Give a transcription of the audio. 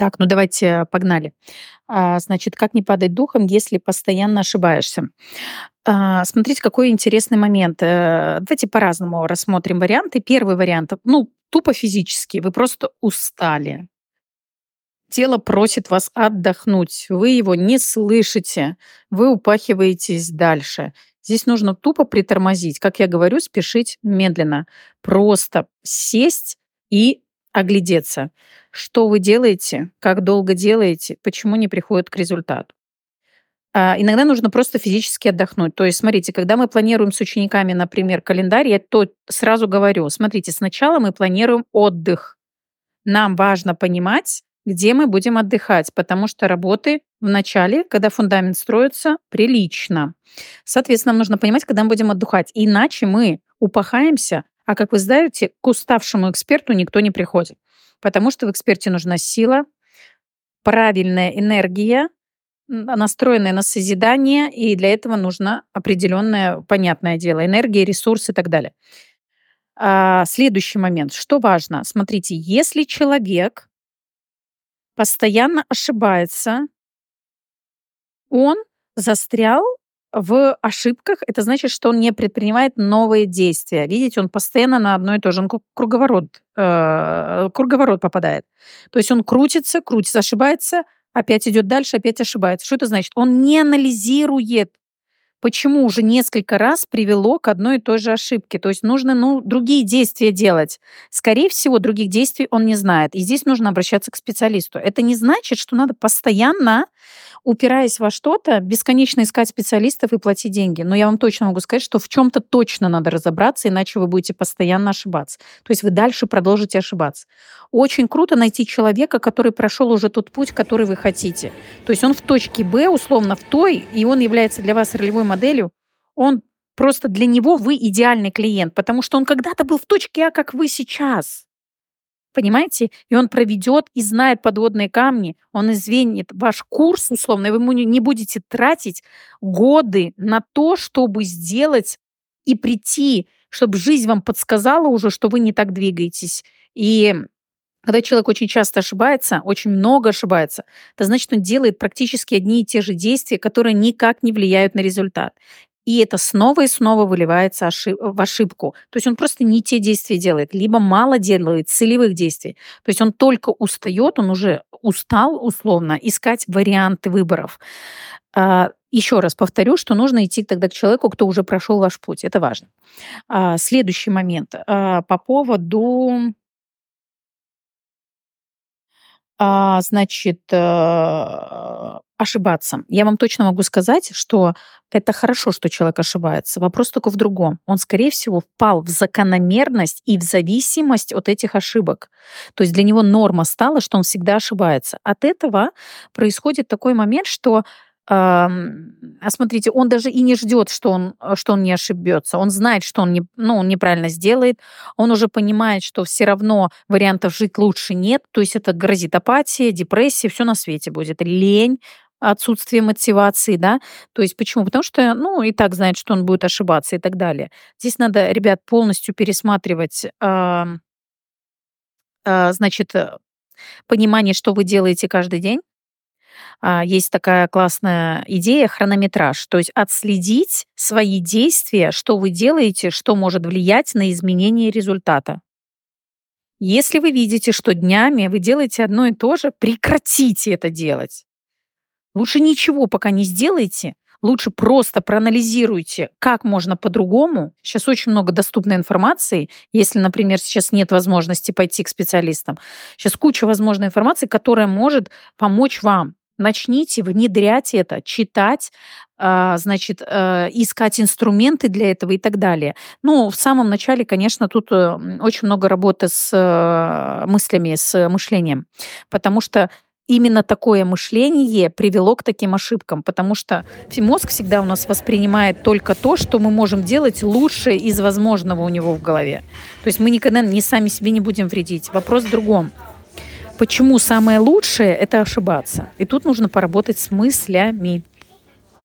Так, ну давайте, погнали. А, значит, как не падать духом, если постоянно ошибаешься? А, смотрите, какой интересный момент. Э, давайте по-разному рассмотрим варианты. Первый вариант, ну, тупо физически, вы просто устали. Тело просит вас отдохнуть, вы его не слышите, вы упахиваетесь дальше. Здесь нужно тупо притормозить. Как я говорю, спешить медленно. Просто сесть и оглядеться. Что вы делаете, как долго делаете, почему не приходит к результату. А, иногда нужно просто физически отдохнуть. То есть, смотрите, когда мы планируем с учениками, например, календарь, я то сразу говорю, смотрите, сначала мы планируем отдых. Нам важно понимать, где мы будем отдыхать, потому что работы в начале, когда фундамент строится, прилично. Соответственно, нам нужно понимать, когда мы будем отдыхать. Иначе мы упахаемся, а как вы знаете, к уставшему эксперту никто не приходит. Потому что в эксперте нужна сила, правильная энергия, настроенная на созидание, и для этого нужно определенное, понятное дело, энергия, ресурсы и так далее. А, следующий момент. Что важно? Смотрите, если человек постоянно ошибается, он застрял в ошибках, это значит, что он не предпринимает новые действия. Видите, он постоянно на одно и то же, он круговорот, э, круговорот попадает. То есть он крутится, крутится, ошибается, опять идет дальше, опять ошибается. Что это значит? Он не анализирует почему уже несколько раз привело к одной и той же ошибке. То есть нужно ну, другие действия делать. Скорее всего, других действий он не знает. И здесь нужно обращаться к специалисту. Это не значит, что надо постоянно, упираясь во что-то, бесконечно искать специалистов и платить деньги. Но я вам точно могу сказать, что в чем-то точно надо разобраться, иначе вы будете постоянно ошибаться. То есть вы дальше продолжите ошибаться. Очень круто найти человека, который прошел уже тот путь, который вы хотите. То есть он в точке Б, условно, в той, и он является для вас ролевой моделью, он просто для него вы идеальный клиент, потому что он когда-то был в точке А, как вы сейчас. Понимаете? И он проведет и знает подводные камни, он извинит ваш курс, условно, и вы ему не будете тратить годы на то, чтобы сделать и прийти, чтобы жизнь вам подсказала уже, что вы не так двигаетесь. И когда человек очень часто ошибается, очень много ошибается, это значит, он делает практически одни и те же действия, которые никак не влияют на результат. И это снова и снова выливается в ошибку. То есть он просто не те действия делает, либо мало делает целевых действий. То есть он только устает, он уже устал условно искать варианты выборов. А, Еще раз повторю, что нужно идти тогда к человеку, кто уже прошел ваш путь. Это важно. А, следующий момент а, по поводу а, значит, э, ошибаться. Я вам точно могу сказать, что это хорошо, что человек ошибается. Вопрос только в другом. Он, скорее всего, впал в закономерность и в зависимость от этих ошибок. То есть для него норма стала, что он всегда ошибается. От этого происходит такой момент, что а смотрите, он даже и не ждет, что он, э, что он не ошибется. Он знает, что он, не, ну, он неправильно сделает. Он уже понимает, что все равно вариантов жить лучше нет. То есть это грозит апатия, депрессия, все на свете будет. Лень, отсутствие мотивации, да. То есть почему? Потому что, ну, и так знает, что он будет ошибаться и так далее. Здесь надо, ребят, полностью пересматривать, э, э, значит, понимание, что вы делаете каждый день а, есть такая классная идея хронометраж, то есть отследить свои действия, что вы делаете, что может влиять на изменение результата. Если вы видите, что днями вы делаете одно и то же, прекратите это делать. Лучше ничего пока не сделайте, лучше просто проанализируйте, как можно по-другому. Сейчас очень много доступной информации. Если, например, сейчас нет возможности пойти к специалистам, сейчас куча возможной информации, которая может помочь вам начните внедрять это, читать, а, значит, э, искать инструменты для этого и так далее. Ну, в самом начале, конечно, тут э, очень много работы с э, мыслями, с мышлением, потому что именно такое мышление привело к таким ошибкам, потому что мозг всегда у нас воспринимает только то, что мы можем делать лучше из возможного у него в голове. То есть мы никогда не сами себе не будем вредить. Вопрос в другом почему самое лучшее – это ошибаться. И тут нужно поработать с мыслями.